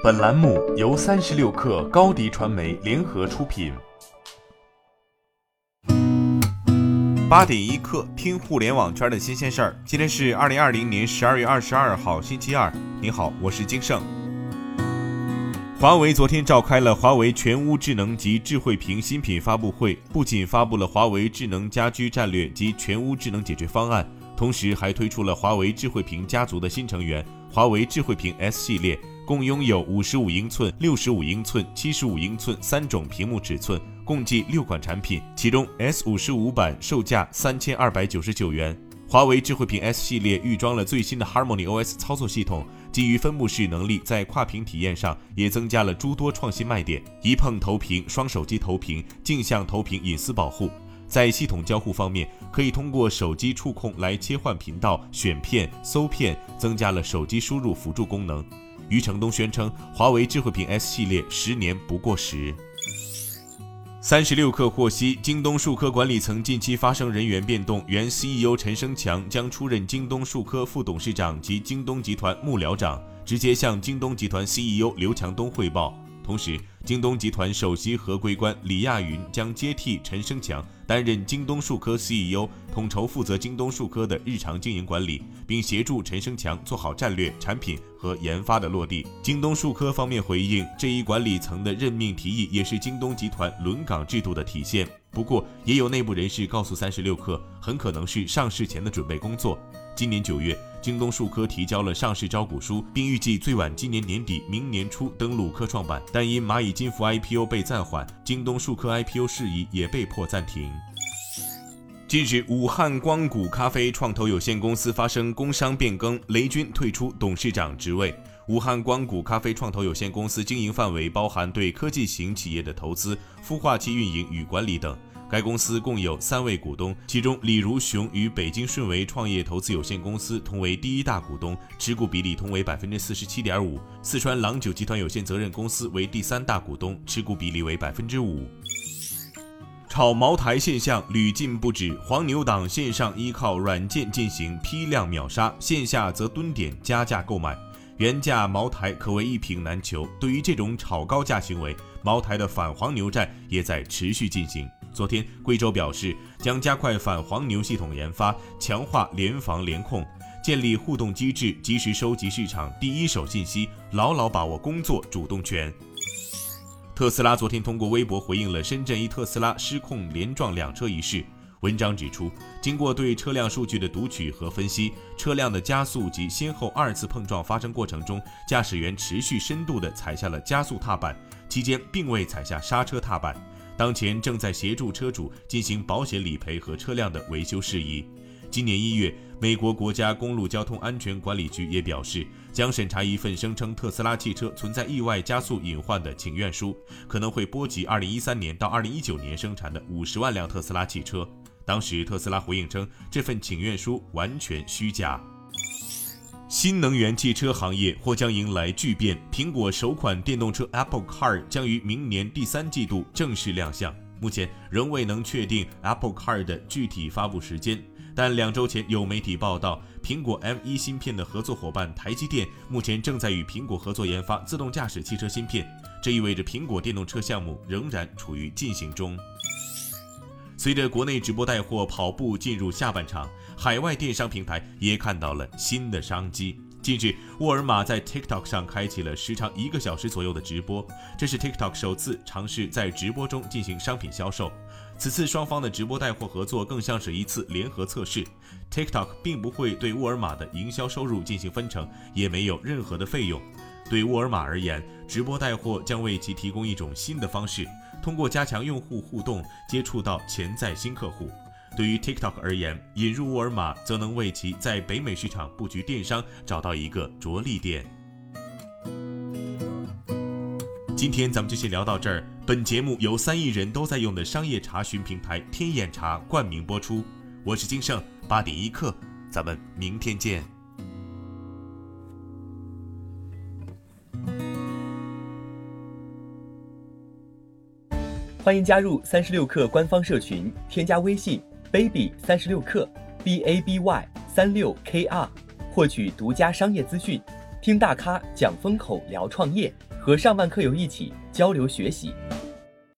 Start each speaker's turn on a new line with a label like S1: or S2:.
S1: 本栏目由三十六氪高低传媒联合出品。
S2: 八点一刻，听互联网圈的新鲜事儿。今天是二零二零年十二月二十二号，星期二。你好，我是金盛。华为昨天召开了华为全屋智能及智慧屏新品发布会，不仅发布了华为智能家居战略及全屋智能解决方案，同时还推出了华为智慧屏家族的新成员——华为智慧屏 S 系列。共拥有五十五英寸、六十五英寸、七十五英寸三种屏幕尺寸，共计六款产品。其中 S 五十五版售价三千二百九十九元。华为智慧屏 S 系列预装了最新的 Harmony OS 操作系统，基于分布式能力，在跨屏体验上也增加了诸多创新卖点：一碰投屏、双手机投屏、镜像投屏、隐私保护。在系统交互方面，可以通过手机触控来切换频道、选片、搜片，增加了手机输入辅助功能。余承东宣称，华为智慧屏 S 系列十年不过时。三十六氪获悉，京东数科管理层近期发生人员变动，原 CEO 陈生强将出任京东数科副董事长及京东集团幕僚长，直接向京东集团 CEO 刘强东汇报。同时，京东集团首席合规官李亚云将接替陈生强，担任京东数科 CEO，统筹负责京东数科的日常经营管理，并协助陈生强做好战略、产品和研发的落地。京东数科方面回应，这一管理层的任命提议也是京东集团轮岗制度的体现。不过，也有内部人士告诉三十六氪，很可能是上市前的准备工作。今年九月，京东数科提交了上市招股书，并预计最晚今年年底、明年初登陆科创板，但因蚂蚁金服 IPO 被暂缓，京东数科 IPO 事宜也被迫暂停。近日，武汉光谷咖啡创投有限公司发生工商变更，雷军退出董事长职位。武汉光谷咖啡创投有限公司经营范围包含对科技型企业的投资、孵化器运营与管理等。该公司共有三位股东，其中李如雄与北京顺为创业投资有限公司同为第一大股东，持股比例同为百分之四十七点五；四川郎酒集团有限责任公司为第三大股东，持股比例为百分之五。炒茅台现象屡禁不止，黄牛党线上依靠软件进行批量秒杀，线下则蹲点加价购买，原价茅台可谓一瓶难求。对于这种炒高价行为，茅台的反黄牛战也在持续进行。昨天，贵州表示将加快反黄牛系统研发，强化联防联控，建立互动机制，及时收集市场第一手信息，牢牢把握工作主动权。特斯拉昨天通过微博回应了深圳一特斯拉失控连撞两车一事。文章指出，经过对车辆数据的读取和分析，车辆的加速及先后二次碰撞发生过程中，驾驶员持续深度地踩下了加速踏板，期间并未踩下刹车踏板。当前正在协助车主进行保险理赔和车辆的维修事宜。今年一月，美国国家公路交通安全管理局也表示，将审查一份声称特斯拉汽车存在意外加速隐患的请愿书，可能会波及2013年到2019年生产的50万辆特斯拉汽车。当时，特斯拉回应称，这份请愿书完全虚假。新能源汽车行业或将迎来巨变。苹果首款电动车 Apple Car 将于明年第三季度正式亮相，目前仍未能确定 Apple Car 的具体发布时间。但两周前有媒体报道，苹果 M1 芯片的合作伙伴台积电目前正在与苹果合作研发自动驾驶汽车芯片，这意味着苹果电动车项目仍然处于进行中。随着国内直播带货跑步进入下半场，海外电商平台也看到了新的商机。近日，沃尔玛在 TikTok 上开启了时长一个小时左右的直播，这是 TikTok 首次尝试在直播中进行商品销售。此次双方的直播带货合作更像是一次联合测试。TikTok 并不会对沃尔玛的营销收入进行分成，也没有任何的费用。对沃尔玛而言，直播带货将为其提供一种新的方式。通过加强用户互动，接触到潜在新客户。对于 TikTok 而言，引入沃尔玛则能为其在北美市场布局电商找到一个着力点。今天咱们就先聊到这儿。本节目由三亿人都在用的商业查询平台天眼查冠名播出。我是金盛八点一刻，咱们明天见。
S3: 欢迎加入三十六氪官方社群，添加微信 baby 三十六克 b a b y 三六 k r，获取独家商业资讯。听大咖讲风口，聊创业，和上万客友一起交流学习。